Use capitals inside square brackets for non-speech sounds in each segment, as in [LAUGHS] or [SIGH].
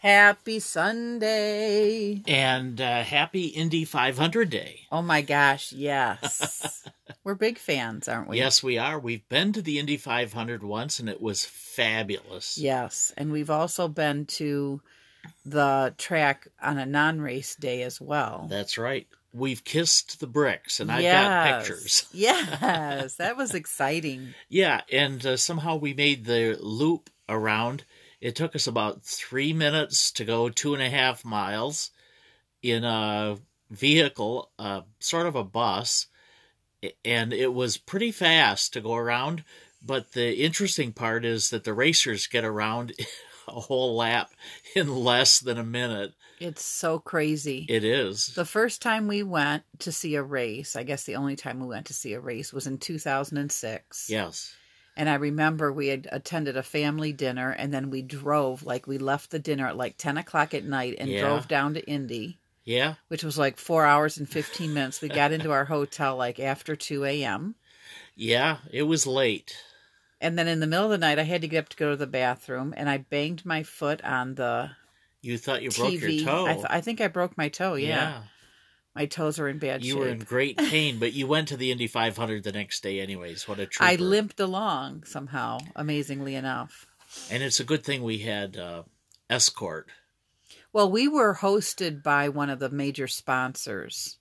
Happy Sunday. And uh, happy Indy 500 Day. Oh my gosh, yes. [LAUGHS] We're big fans, aren't we? Yes, we are. We've been to the Indy 500 once and it was fabulous. Yes. And we've also been to the track on a non race day as well. That's right. We've kissed the bricks and I've got pictures. [LAUGHS] yes, that was exciting. Yeah, and uh, somehow we made the loop around. It took us about three minutes to go two and a half miles in a vehicle, uh, sort of a bus, and it was pretty fast to go around. But the interesting part is that the racers get around [LAUGHS] a whole lap in less than a minute. It's so crazy. It is. The first time we went to see a race, I guess the only time we went to see a race was in 2006. Yes. And I remember we had attended a family dinner and then we drove, like, we left the dinner at like 10 o'clock at night and Yeah. drove down to Indy, Yeah. which was like four hours and 15 minutes. We got into our hotel like after 2 a.m. Yeah. It was late. And then in the middle of the night, I had to get up to go to the bathroom and I banged my foot on the You thought you broke your toe. I, th- I think I broke my toe. Yeah. My toes are in bad You shape. You were in great [LAUGHS] pain, but you went to the Indy 500 the next day, anyways. What a trooper! I limped along somehow, amazingly enough. and it's a good thing we had uh, escort. Well, we were hosted by one of the major sponsors,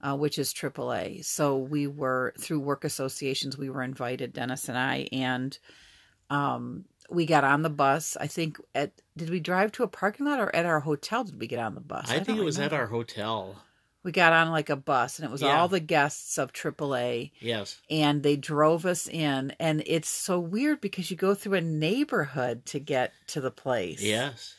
uh, which is AAA. So we were through work associations. We were invited, Dennis and I, and um, we got on the bus. I think at did we drive to a parking lot or at our hotel? Did we get on the bus? I, think it was at our hotel. We got on like a bus, and it was Yeah. all the guests of AAA. Yes, and they drove us in and it's so weird because you go through a neighborhood to get to the place yes.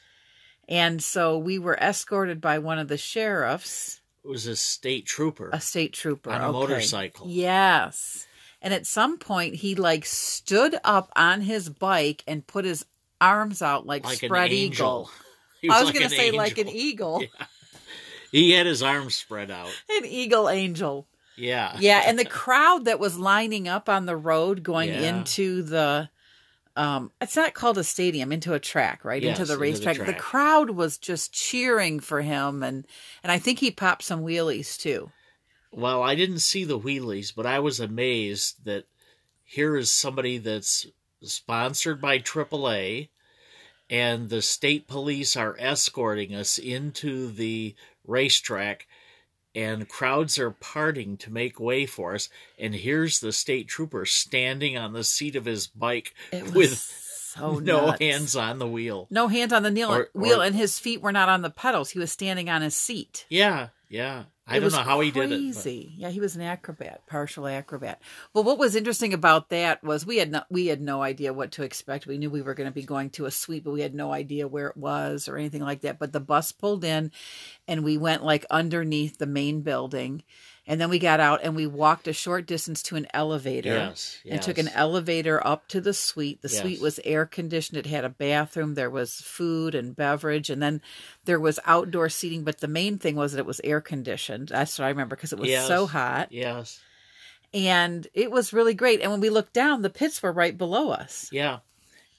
and so we were escorted by one of the sheriffs It was a state trooper. a state trooper On a okay. motorcycle. yes and at some point he like stood up on his bike and put his arms out like, like spread an angel. [LAUGHS] eagle i was like gonna an say like an angel. eagle [LAUGHS] He had his arms spread out. an eagle angel Yeah. yeah and the crowd that was lining up on the road going Yeah. into the um it's not called a stadium into a track right Yes, into the into the racetrack the, crowd was just cheering for him and and i think he popped some wheelies too Well, I didn't see the wheelies, but I was amazed that here is somebody that's sponsored by AAA, and the state police are escorting us into the racetrack, and crowds are parting to make way for us. And here's the state trooper standing on the seat of his bike with so [LAUGHS] no nuts. hands on the wheel. no hands on the wheel, Or- wheel or- and his feet were not on the pedals he was standing on his seat Yeah, yeah. I don't know how he did it. but- crazy. Yeah, he was an acrobat, partial acrobat. Well, what was interesting about that was we had no we had no idea what to expect. We knew we were going to be going to a suite, but we had no idea where it was or anything like that. But the bus pulled in, and we went like underneath the main building, and then we got out and we walked a short distance to an elevator. Yes, And took an elevator up to the suite. The Yes. suite was air conditioned. It had a bathroom. There was food and beverage, and then there was outdoor seating. But the main thing was that it was air conditioned. That's what I remember because it was Yes. so hot, Yes. and it was really great. And when we looked down, the pits were right below us. Yeah,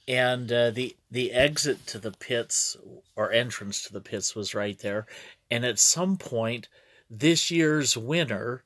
and uh, the the exit to the pits or entrance to the pits was right there. And at some point, this year's winner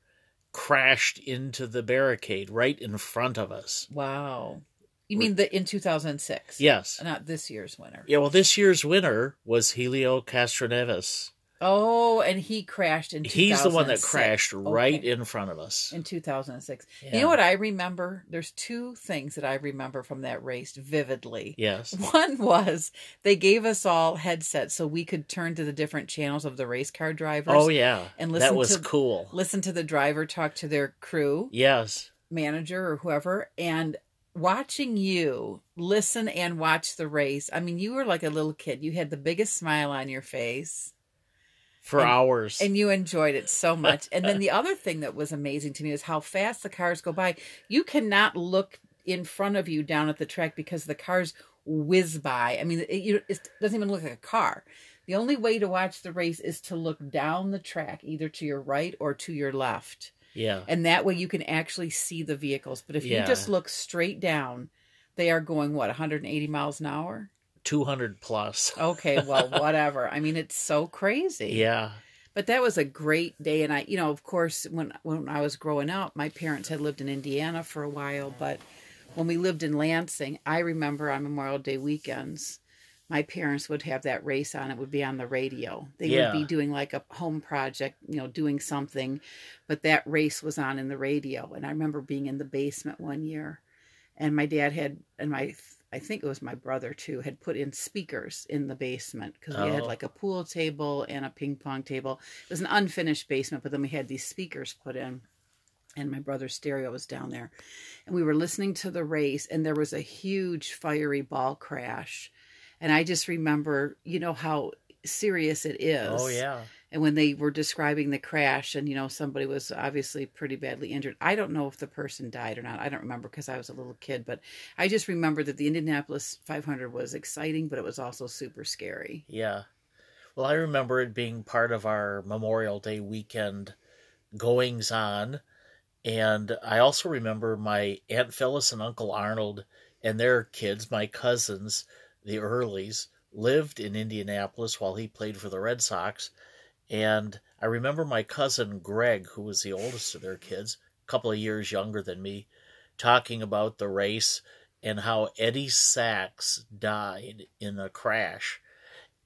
crashed into the barricade right in front of us. Wow. You mean the in two thousand six? Yes. not this year's winner. Yeah. Well, this year's winner was Helio Castroneves. Oh, and he crashed in. He's the one that 2006. crashed right Okay. in front of us. in 2006. You know what I remember? There's two things that I remember from that race vividly. Yes. [LAUGHS] One was they gave us all headsets so we could turn to the different channels of the race car drivers. Oh yeah. And listen. that was to- cool. Listen to the driver talk to their crew, Yes. manager, or whoever. And watching you listen and watch the race, I mean, you were like a little kid. You had the biggest smile on your face. For And- hours. and you enjoyed it so [LAUGHS] much. And then the other thing that was amazing to me is how fast the cars go by. You cannot look in front of you down at the track because the cars whiz by. I mean, it, it doesn't even look like a car. The only way to watch the race is to look down the track, either to your right or to your left. yeah. And that way you can actually see the vehicles. But if Yeah. you just look straight down, they are going, what, 180 miles an hour? 200 plus. [LAUGHS] Okay, well, whatever. I mean, it's so crazy. Yeah. But that was a great day, and I, you know, of course, when when I was growing up, my parents had lived in Indiana for a while, but when we lived in Lansing, I remember on Memorial Day weekends, my parents would have that race on. It would be on the radio. They Yeah. would be doing like a home project, you know, doing something, but that race was on in the radio. And I remember being in the basement one year, and my dad had, and my, I think it was my brother too, had put in speakers in the basement because we had Oh. like a pool table and a ping pong table. It was an unfinished basement, but then we had these speakers put in and my brother's stereo was down there. And we were listening to the race, and there was a huge fiery ball crash. And I just remember, you know, how serious it oh, is. Oh, yeah. And when they were describing the crash, and, you know, somebody was obviously pretty badly injured. I don't know if the person died or not. I don't remember because I was a little kid, but I just remember that the Indianapolis 500 was exciting, but it was also super scary. Yeah. Well, I remember it being part of our Memorial Day weekend goings on. And I also remember my Aunt Phyllis and Uncle Arnold and their kids, my cousins, the Earleys, lived in Indianapolis while he played for the Red Sox. And I remember my cousin Greg, who was the oldest of their kids, a couple of years younger than me, talking about the race and how Eddie Sachs died in a crash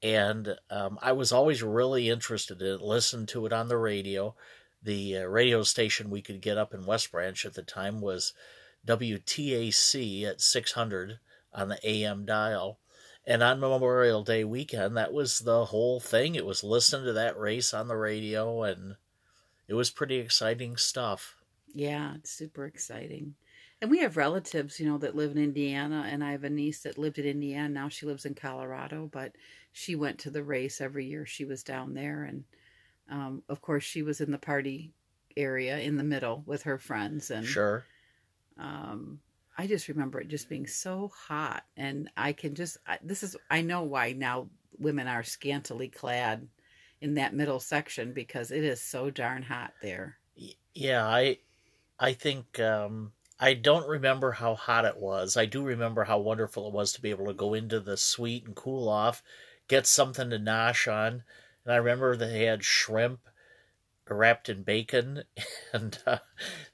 and um, I was always really interested in it. Listened to it on the radio. The uh, radio station we could get up in West Branch at the time was WTAC at 600 on the AM dial. And on Memorial Day weekend, that was the whole thing. It was listening to that race on the radio, and it was pretty exciting stuff. Yeah, it's super exciting. And we have relatives, you know, that live in Indiana, and I have a niece that lived in Indiana. Now she lives in Colorado, but she went to the race every year. She was down there, and um, of course, she was in the party area in the middle with her friends. And Sure. um, I just remember it just being so hot, and I can just I, this is I know why now women are scantily clad in that middle section because it is so darn hot there. Yeah, I I think um I don't remember how hot it was. I do remember how wonderful it was to be able to go into the suite and cool off, get something to nosh on. And I remember they had shrimp wrapped in bacon, [LAUGHS] and uh,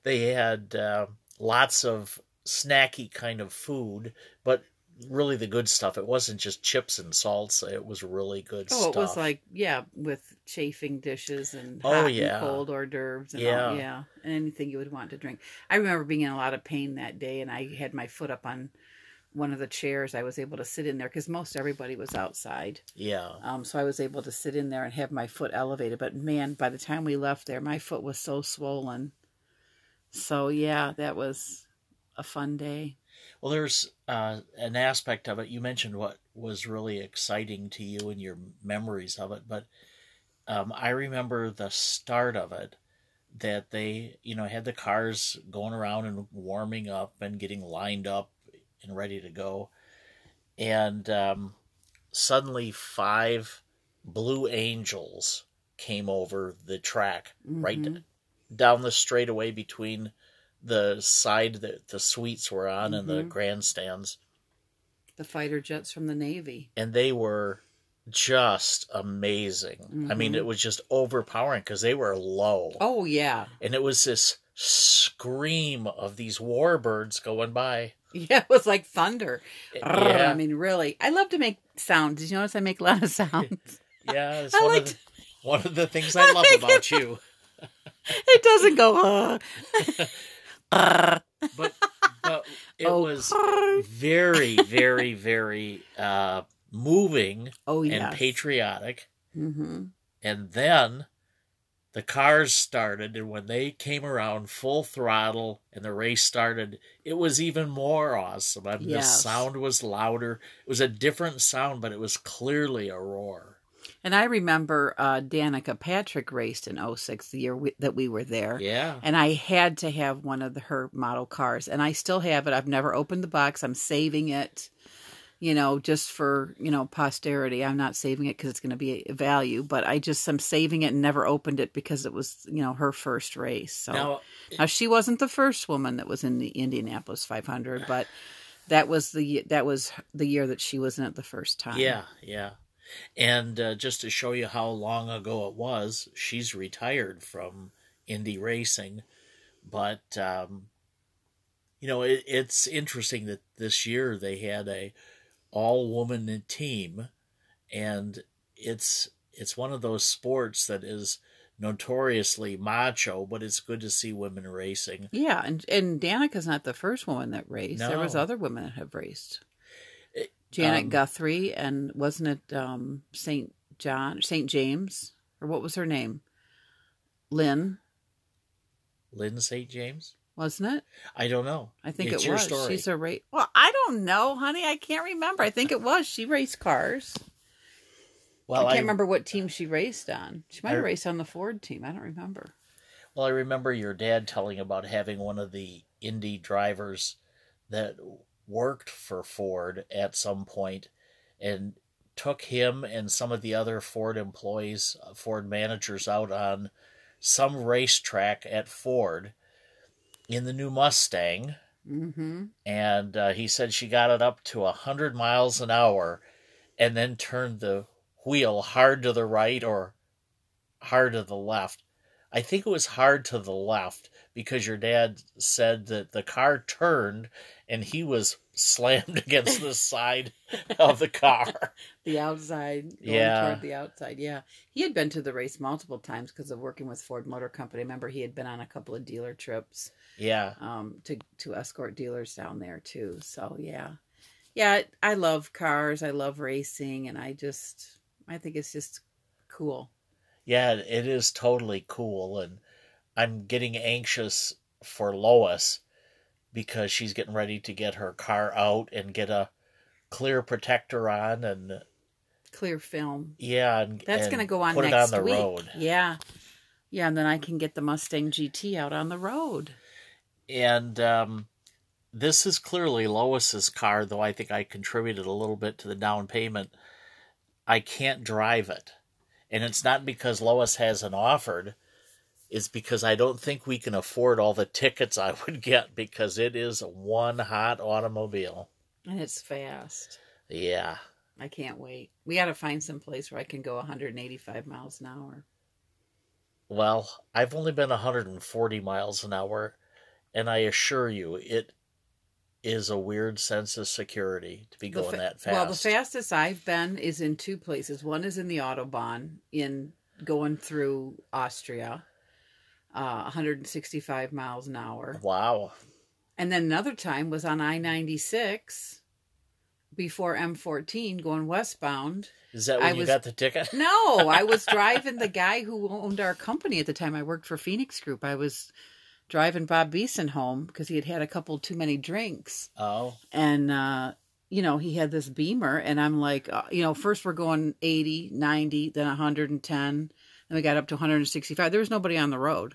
they had uh, lots of snacky kind of food, but really the good stuff. It wasn't just chips and salsa. It was really good stuff. Oh, stuff. it was like yeah, with chafing dishes and Oh, yeah. and cold hors d'oeuvres and Yeah. all, yeah, and anything you would want to drink. I remember being in a lot of pain that day, and I had my foot up on one of the chairs. I was able to sit in there because most everybody was outside, yeah. um, so I was able to sit in there and have my foot elevated. But man, by the time we left there, my foot was so swollen. So yeah, that was a fun day. Well, there's uh, an aspect of it. You mentioned what was really exciting to you and your memories of it, but um, I remember the start of it that they, you know, had the cars going around and warming up and getting lined up and ready to go. And um, suddenly, five Blue Angels came over the track right Mhm. down the straightaway between the side that the suites were on and the Mhm. grandstands The fighter jets from the Navy. and they were just amazing i mean Mhm. it was just overpowering because they were low Oh yeah, and it was this scream of these warbirds going by [LAUGHS] yeah, it was like thunder. Yeah I mean, really, I love to make sounds. Did you notice I make a lot of sounds? [LAUGHS] yeah [LAUGHS] it's I one, like of the, one of the things i love about you it doesn't go. Uh. But but it Oh, was very very very uh moving oh and yeah. patriotic hmm And then the cars started, and when they came around full throttle and the race started, it was even more awesome. I mean, The sound was louder. It was a different sound, but it was clearly a roar. And I remember uh, Danica Patrick raced in 06, the year we, that we were there. Yeah. And I had to have one of the, her model cars, and I still have it. I've never opened the box. I'm saving it, you know, just for you know posterity. I'm not saving it because it's going to be a value, but I just am saving it and never opened it because it was you know her first race. So Now, now she wasn't the first woman that was in the Indianapolis 500, but that was the that was the year that she was in it the first time. Yeah, yeah. And uh, just to show you how long ago it was, she's retired from Indy racing. But um, you know, it, it's interesting that this year they had a all woman team, and it's it's one of those sports that is notoriously macho, but it's good to see women racing. Yeah, and and Danica's not the first woman that raced. There was other women that have raced. Janet um, Guthrie and wasn't it um, Saint John Saint James or what was her name? Lynn, Lyn St. James? wasn't it? I don't know. I think It's it was. story. She's a race. Well, I don't know, honey. I can't remember. I think it was. She raced cars. Well, I can't remember what team she raced on. She might have raced on the Ford team. I don't remember. Well, I remember your dad telling about having one of the Indy drivers that worked for Ford at some point and took him and some of the other Ford employees, uh, Ford managers out on some racetrack at Ford in the new Mustang. Mm-hmm. And uh, he said she got it up to a 100 miles an hour and then turned the wheel hard to the right or hard to the left. I think it was hard to the left because your dad said that the car turned and he was slammed [LAUGHS] against the side of the car. [LAUGHS] The outside, going Yeah. toward the outside. Yeah, he had been to the race multiple times because of working with Ford Motor Company. I remember he had been on a couple of dealer trips Yeah. um, to to escort dealers down there too. So yeah, yeah, I love cars. I love racing, and I just I think it's just cool. Yeah, it is totally cool. And I'm getting anxious for Lois because she's getting ready to get her car out and get a clear protector on and Clear film. yeah and That's going to go on put next it on the week. road Yeah, yeah, and then I can get the Mustang GT out on the road. and um, this is clearly Lois's car though I think I contributed a little bit to the down payment I can't drive it and it's not because Lois hasn't offered it's because I don't think we can afford all the tickets I would get because it is one hot automobile And it's fast. yeah I can't wait. We got to find some place where I can go 185 miles an hour. Well, I've only been 140 miles an hour, and I assure you, it is a weird sense of security to be going fa- that fast. Well, the fastest I've been is in two places. One is in the Autobahn in going through Austria, uh, 165 miles an hour. Wow. And then another time was on I 96 before M14 going westbound. Is that when I you was- got the ticket? [LAUGHS] No, I was [LAUGHS] driving the guy who owned our company at the time. I worked for Phoenix Group. I was driving Bob Beeson home because he had had a couple too many drinks. Oh, And, uh, you know, he had this beamer, and I'm like, uh, you know, first we're going 80, 90, then 110. Then we got up to 165. There was nobody on the road.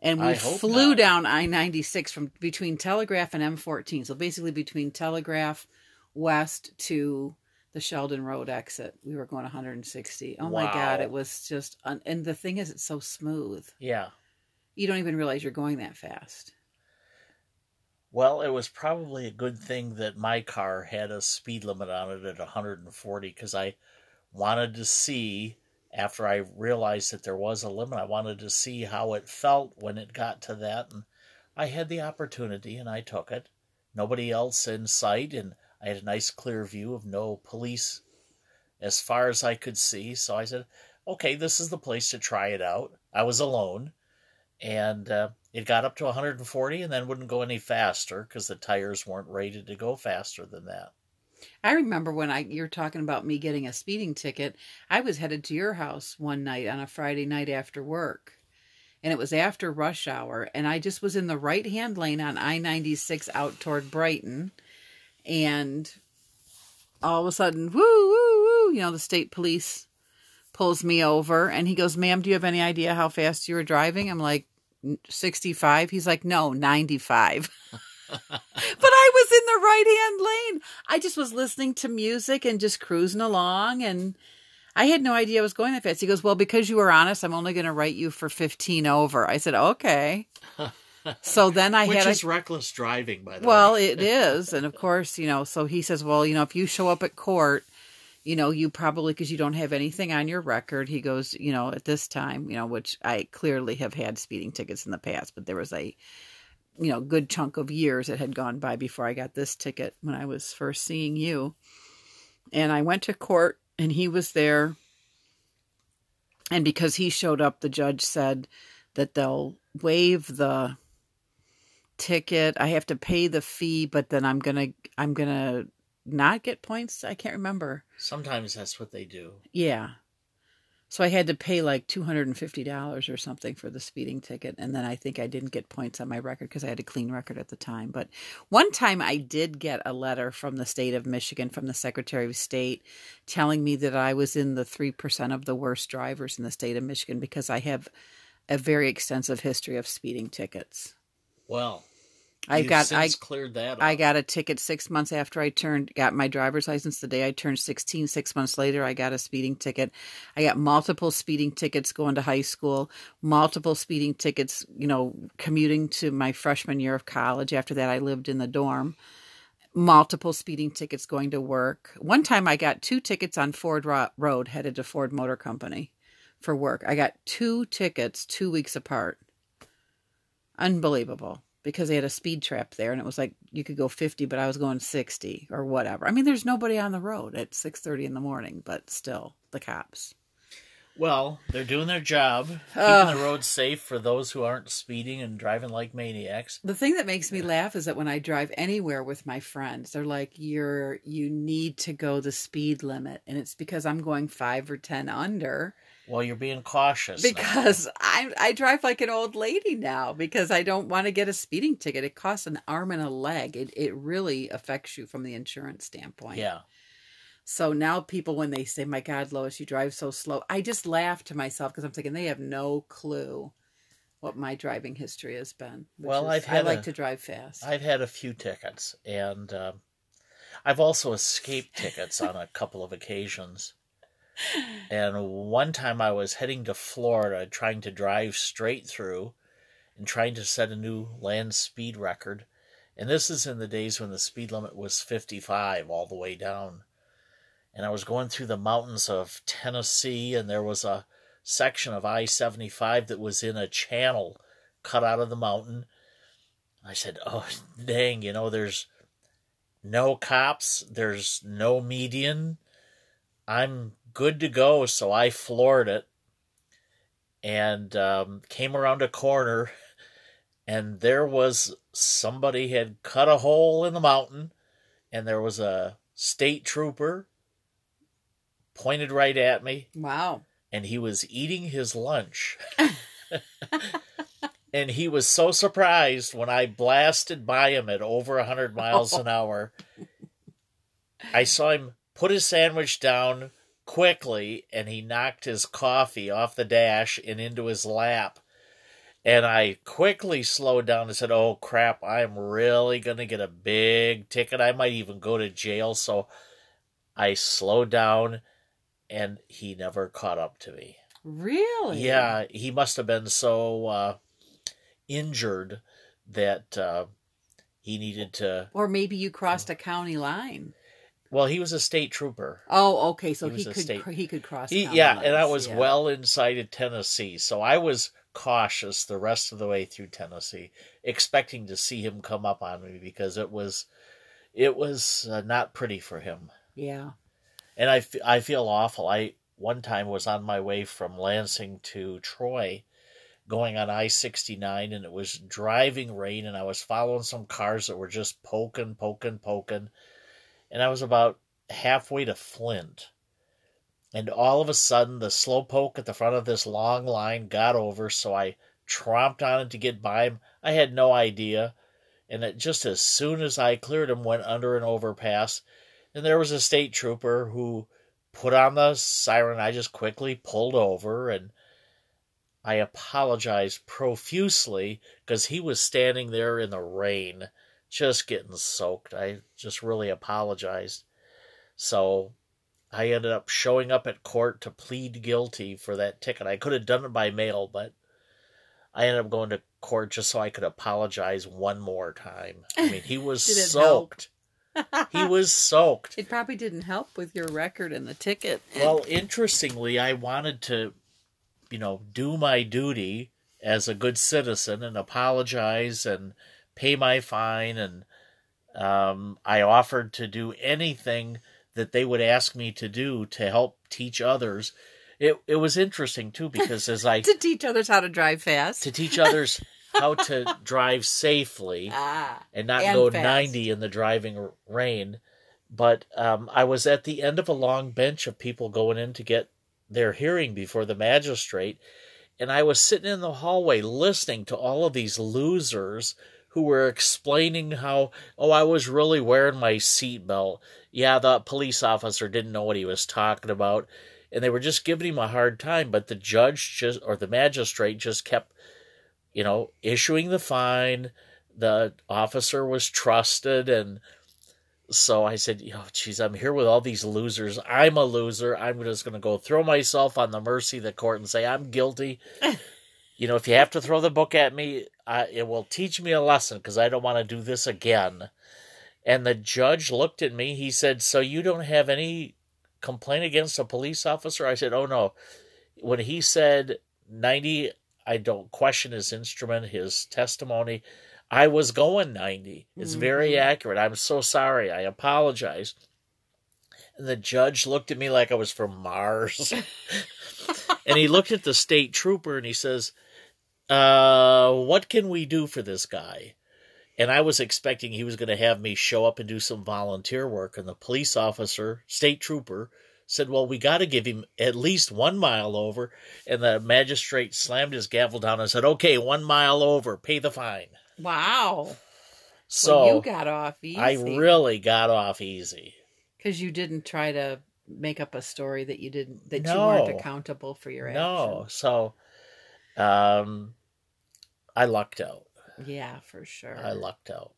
And we flew not. down I 96 from between Telegraph and M14. So basically between Telegraph west to the Sheldon Road exit. We were going 160. Oh my God. It was just, un- and the thing is, it's so smooth. yeah. You don't even realize you're going that fast. Well, it was probably a good thing that my car had a speed limit on it at 140 because I wanted to see, after I realized that there was a limit, I wanted to see how it felt when it got to that. And I had the opportunity and I took it. Nobody else in sight, and I had a nice clear view of no police as far as I could see. So I said, okay, this is the place to try it out. I was alone and uh, it got up to 140 and then wouldn't go any faster because the tires weren't rated to go faster than that. I remember when I you're talking about me getting a speeding ticket. I was headed to your house one night on a Friday night after work. And it was after rush hour and I just was in the right-hand lane on I-96 out toward Brighton and all of a sudden woo woo woo, you know, the state police pulls me over and he goes, "Ma'am, do you have any idea how fast you were driving?" I'm like, "65." He's like, "No, 95." [LAUGHS] but I was in the right hand lane. I just was listening to music and just cruising along and I had no idea I was going that fast. He goes, Well, because you were honest, I'm only gonna write you for fifteen over. I said, Okay. [LAUGHS] So then I Which had is a, reckless driving, by the well, way. Well, it is, and of course, you know. So he says, well, you know, if you show up at court, you know, you probably because you don't have anything on your record. He goes, you know, at this time, you know, which I clearly have had speeding tickets in the past, but there was a, you know, good chunk of years that had gone by before I got this ticket when I was first seeing you, and I went to court, and he was there, and because he showed up, the judge said that they'll waive the ticket. I have to pay the fee, but then I'm gonna I'm gonna not get points. I can't remember. Sometimes that's what they do. Yeah. So I had to pay like two hundred and fifty dollars or something for the speeding ticket, and then I think I didn't get points on my record because I had a clean record at the time. But one time I did get a letter from the state of Michigan from the Secretary of State telling me that I was in the three percent of the worst drivers in the state of Michigan because I have a very extensive history of speeding tickets. Well, I you've got I cleared that. Up. I got a ticket six months after I turned got my driver's license the day I turned 16. Six months later, I got a speeding ticket. I got multiple speeding tickets going to high school, multiple speeding tickets, you know, commuting to my freshman year of college. After that, I lived in the dorm. Multiple speeding tickets going to work. One time, I got two tickets on Ford Ro- Road headed to Ford Motor Company for work. I got two tickets two weeks apart. Unbelievable because they had a speed trap there and it was like you could go 50 but I was going 60 or whatever. I mean there's nobody on the road at 6:30 in the morning but still the cops. Well, they're doing their job, keeping Ugh. the roads safe for those who aren't speeding and driving like maniacs. The thing that makes me laugh is that when I drive anywhere with my friends they're like you're you need to go the speed limit and it's because I'm going 5 or 10 under Well, you're being cautious. because I I drive like an old lady now because I don't want to get a speeding ticket. It costs an arm and a leg. It it really affects you from the insurance standpoint. yeah, So now people, when they say, "My God, Lois, you drive so slow," I just laugh to myself because I'm thinking they have no clue what my driving history has been. Well, is- I've had I like a- to drive fast. I've had a few tickets, and um I've also escaped tickets on a couple of occasions. And one time I was heading to Florida, trying to drive straight through and trying to set a new land speed record. And this is in the days when the speed limit was 55 all the way down. And I was going through the mountains of Tennessee, and there was a section of I 75 that was in a channel cut out of the mountain. I said, Oh, dang, you know, there's no cops, there's no median. I'm good to go, so I floored it and um, came around a corner, and there was somebody had cut a hole in the mountain, and there was a state trooper pointed right at me, wow. and he was eating his lunch. [LAUGHS] [LAUGHS] and he was so surprised when I blasted by him at over a 100 miles an [LAUGHS] hour. I saw him put his sandwich down quickly and he knocked his coffee off the dash and into his lap. And I quickly slowed down and said, Oh crap, I'm really going to get a big ticket. I might even go to jail. So I slowed down and he never caught up to me. Really? Yeah, he must have been so uh, injured that uh, he needed to. Or maybe you crossed a county line. Well, he was a state trooper. Oh, okay. So He he, could state- he could cross. He, yeah, and I lines, was yeah. well inside of Tennessee, so I was cautious the rest of the way through Tennessee, expecting to see him come up on me because it was, it was uh, not pretty for him. Yeah. and I, f- I feel awful. I one time was on my way from Lansing to Troy, going on I sixty nine, and it was driving rain, and I was following some cars that were just poking, poking, poking, and I was about halfway to Flint, and all of a sudden the slow poke at the front of this long line got over, so I tromped on it to get by him. I had no idea, and it just as soon as I cleared him, went under an overpass and there was a state trooper who put on the siren. I just quickly pulled over and I apologized profusely because he was standing there in the rain, just getting soaked. I just really apologized. So I ended up showing up at court to plead guilty for that ticket. I could have done it by mail, but I ended up going to court just so I could apologize one more time. I mean, he [LAUGHS] was soaked. he was [LAUGHS] soaked. It probably didn't help with your record and the ticket. Well, interestingly, I wanted to, you know, do my duty as a good citizen and apologize and pay my fine. And um, I offered to do anything that they would ask me to do to help teach others. It it was interesting too because as I [LAUGHS] to teach others how to drive fast. to teach others [LAUGHS] how to drive safely ah, and not And go fast. 90 in the driving rain. But um, I was at the end of a long bench of people going in to get their hearing before the magistrate. And I was sitting in the hallway listening to all of these losers who were explaining how, oh, I was really wearing my seatbelt. Yeah, the police officer didn't know what he was talking about. And they were just giving him a hard time. But the judge just, or the magistrate just kept, you know, issuing the fine the officer was trusted and so I said, "Oh, geez, I'm here with all these losers. I'm a loser. I'm just going to go throw myself on the mercy of the court and say I'm guilty. [LAUGHS] you know, if you have to throw the book at me, I, it will teach me a lesson because I don't want to do this again." And the judge looked at me. He said, "So you don't have any complaint against a police officer?" I said, "Oh no." When he said 90, I don't question his instrument, his testimony. I was going 90. It's very Mhm. accurate. I'm so sorry. I apologize. And the judge looked at me like I was from Mars. [LAUGHS] and he looked at the state trooper and he says, uh, what can we do for this guy? And I was expecting he was going to have me show up and do some volunteer work. And the police officer, state trooper, said, Well, we got to give him at least one mile over. And the magistrate slammed his gavel down and said, Okay, one mile over, pay the fine. wow. So well, you got off easy. I really got off easy. because you didn't try to make up a story that you didn't that you weren't accountable for your actions. No, so um, I lucked out. Yeah, for sure. I lucked out.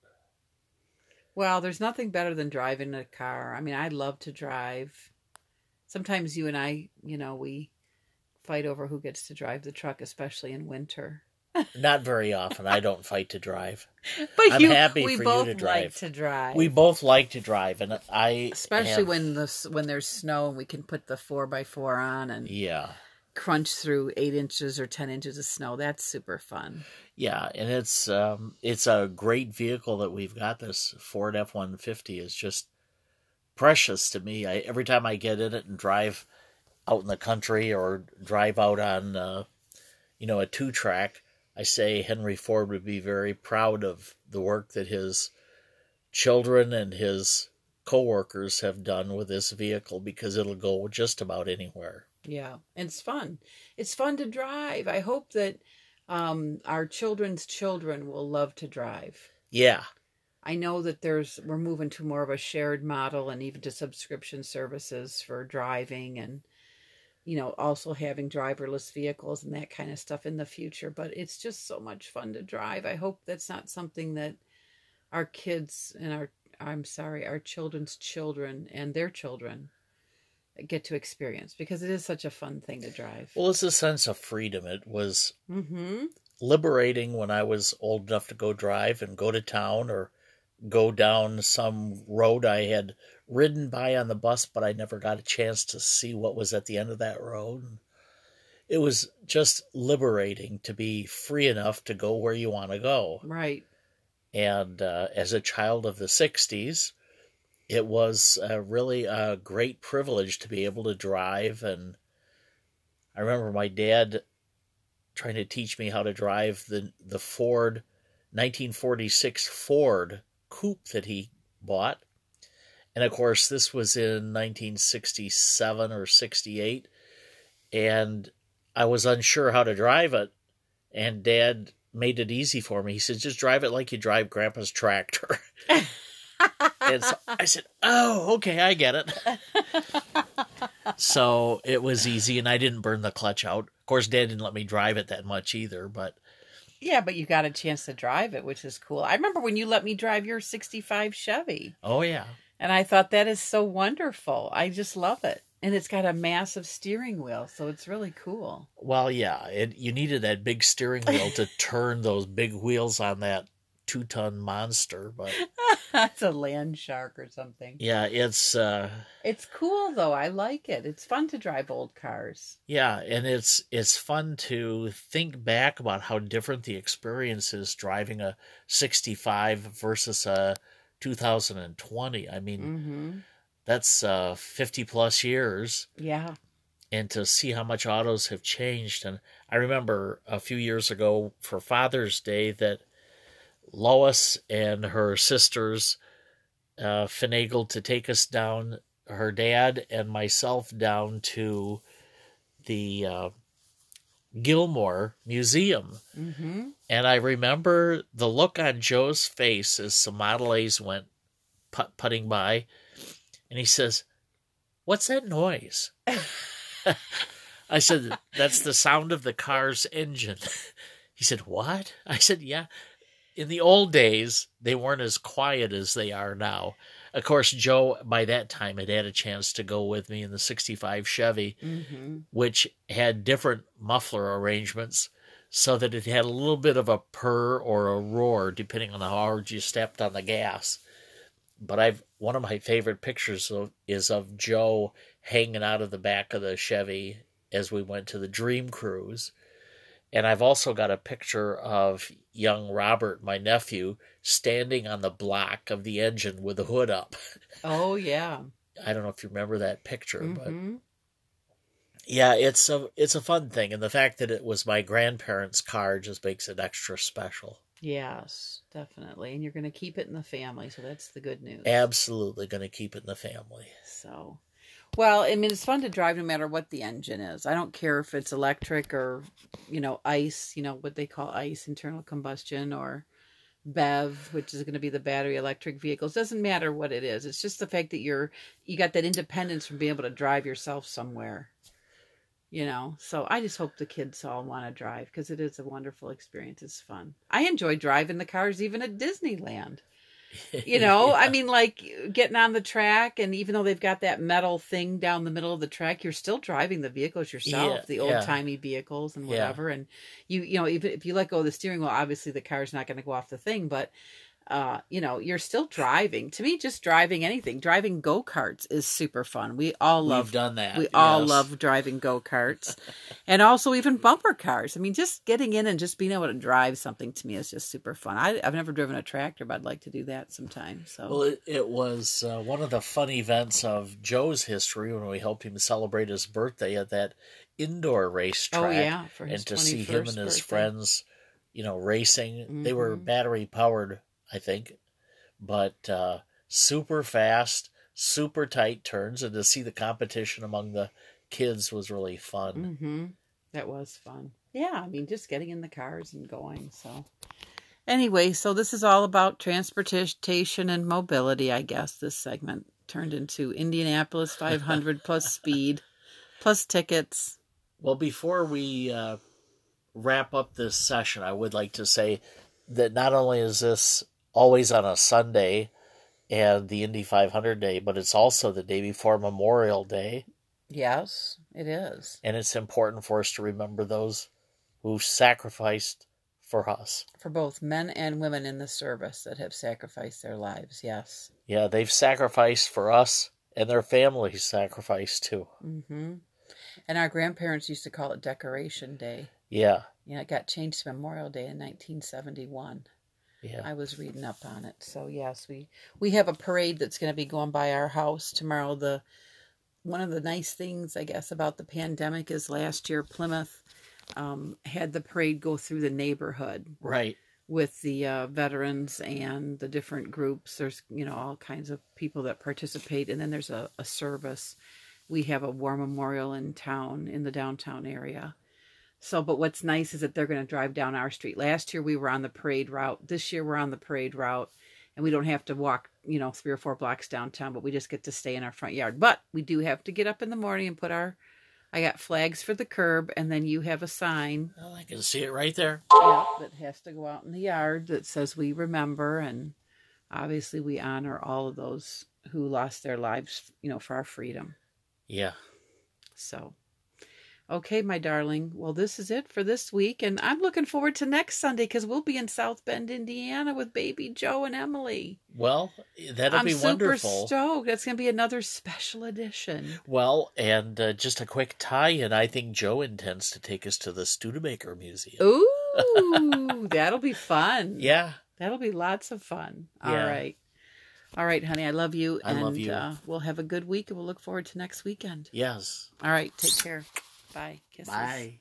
Well, there's nothing better than driving a car. I mean, I love to drive. Sometimes you and I, you know, we fight over who gets to drive the truck, especially in winter. [LAUGHS] Not very often. I don't fight to drive. [LAUGHS] But I'm you, happy we for you both to like to drive. We both like to drive, and I especially have- when the when there's snow and we can put the four by four on and yeah, crunch through eight inches or ten inches of snow. That's super fun. yeah, and it's um, it's a great vehicle that we've got. This Ford F one fifty is just precious to me. I every time I get in it and drive out in the country or drive out on uh, you know a two track, I say Henry Ford would be very proud of the work that his children and his coworkers have done with this vehicle because it'll go just about anywhere. Yeah, it's fun. It's fun to drive. I hope that um, our children's children will love to drive. Yeah, I know that there's we're moving to more of a shared model and even to subscription services for driving and you know also having driverless vehicles and that kind of stuff in the future but it's just so much fun to drive. I hope that's not something that our kids and our I'm sorry, our children's children and their children get to experience because it is such a fun thing to drive. well, it's a sense of freedom. It was Mhm. liberating when I was old enough to go drive and go to town or go down some road I had ridden by on the bus, but I never got a chance to see what was at the end of that road. It was just liberating to be free enough to go where you want to go. Right. And uh, as a child of the 60s, it was uh, really a great privilege to be able to drive. And I remember my dad trying to teach me how to drive the, the Ford 1946 Ford coupe that he bought. And of course, this was in 1967 or 68. And I was unsure how to drive it. And dad made it easy for me. He said, just drive it like you drive grandpa's tractor. [LAUGHS] and so I said, oh, okay, I get it. so it was easy, and I didn't burn the clutch out. Of course, dad didn't let me drive it that much either, but Yeah, but you got a chance to drive it, which is cool. I remember when you let me drive your 65 Chevy, oh, yeah. and I thought that is so wonderful. I just love it. and it's got a massive steering wheel, so it's really cool. Well, yeah, it, you needed that big steering wheel to turn those big wheels on that two ton monster, but [LAUGHS] it's a land shark or something. yeah, it's uh It's cool though. I like it. It's fun to drive old cars. yeah, and it's it's fun to think back about how different the experience is driving a 65 versus a 2020. I mean, Mm-hmm. that's uh 50 plus years Yeah. and to see how much autos have changed and I remember a few years ago for Father's Day that Lois and her sisters uh, finagled to take us down, her dad and myself down to the uh, Gilmore Museum. Mm-hmm. And I remember the look on Joe's face as some Model A's went put- putting by. And he says, What's that noise? [LAUGHS] I said, That's the sound of the car's engine. [LAUGHS] He said, What? I said, Yeah. In the old days, they weren't as quiet as they are now. Of course, Joe, by that time, had had a chance to go with me in the 65 Chevy Mm-hmm. which had different muffler arrangements so that it had a little bit of a purr or a roar depending on how hard you stepped on the gas. But I've one of my favorite pictures of, is of Joe hanging out of the back of the Chevy as we went to the Dream Cruise. And I've also got a picture of young Robert, my nephew, standing on the block of the engine with the hood up. [LAUGHS] Oh yeah. I don't know if you remember that picture, but Mm-hmm. yeah, it's a it's a fun thing, and the fact that it was my grandparents' car just makes it extra special. Yes, definitely. And you're going to keep it in the family, so that's the good news. Absolutely going to keep it in the family. So, well, I mean, it's fun to drive no matter what the engine is. I don't care if it's electric or, you know, ICE, you know, what they call ICE, internal combustion, or BEV, which is going to be the battery electric vehicles. Doesn't matter what it is. It's just the fact that you're, you got that independence from being able to drive yourself somewhere. You know, so I just hope the kids all want to drive because it is a wonderful experience. It's fun. I enjoy driving the cars even at Disneyland you know [LAUGHS] i mean like getting on the track and even though they've got that metal thing down the middle of the track you're still driving the vehicles yourself Yeah, the old timey vehicles and Yeah. whatever. And you you know even if you let go of the steering wheel obviously the car's not going to go off the thing but uh you know you're still driving to me just driving anything driving go-karts is super fun we all We've love done that. we all love driving go karts [LAUGHS] and also even bumper cars. I mean, just getting in and just being able to drive something to me is just super fun. I, I've never driven a tractor, but I'd like to do that sometime. So, Well, it, it was uh, one of the fun events of Joe's history when we helped him celebrate his birthday at that indoor racetrack. oh, yeah. And to see him and his birthday. friends, you know, racing. They were Mhm. battery powered, I think, but uh, super fast, super tight turns, and to see the competition among the kids was really fun. hmm That was fun. Yeah. I mean, just getting in the cars and going. So, anyway, so this is all about transportation and mobility, I guess. This segment turned into Indianapolis [LAUGHS] 500 plus speed plus tickets. Well, before we uh, wrap up this session, I would like to say that not only is this always on a Sunday and the Indy 500 day, but it's also the day before Memorial Day. Yes, it is. And it's important for us to remember those who sacrificed for us. for both men and women in the service that have sacrificed their lives. Yes. Yeah, they've sacrificed for us, and their families sacrificed too. hmm And our grandparents used to call it Decoration Day. Yeah, Yeah, it got changed to Memorial Day in 1971. Yeah. I was reading up on it. So yes, we we have a parade that's going to be going by our house tomorrow. The one of the nice things I guess about the pandemic is last year Plymouth um, had the parade go through the neighborhood Right. with the uh, veterans and the different groups. There's you know all kinds of people that participate, and then there's a, a service. We have a war memorial in town in the downtown area. So, but what's nice is that they're going to drive down our street. Last year we were on the parade route. This year we're on the parade route, and we don't have to walk you know three or four blocks downtown, but we just get to stay in our front yard. But we do have to get up in the morning and put our. I got flags for the curb, and then you have a sign Well, I can see it right there. yeah, that has to go out in the yard that says we remember and obviously we honor all of those who lost their lives, you know, for our freedom. Yeah. So, okay, my darling. Well, this is it for this week, and I'm looking forward to next Sunday because we'll be in South Bend, Indiana, with baby Joe and Emily. Well, that'll I'm be super stoked. That's going to be another special edition. Well, and uh, just a quick tie-in. I think Joe intends to take us to the Studebaker Museum. Ooh, [LAUGHS] that'll be fun. Yeah, That'll be lots of fun. All Yeah. right. All right, honey. I love you. I and love you. Uh, we'll have a good week and we'll look forward to next weekend. yes. All right. Take care. Bye. Kisses. Bye.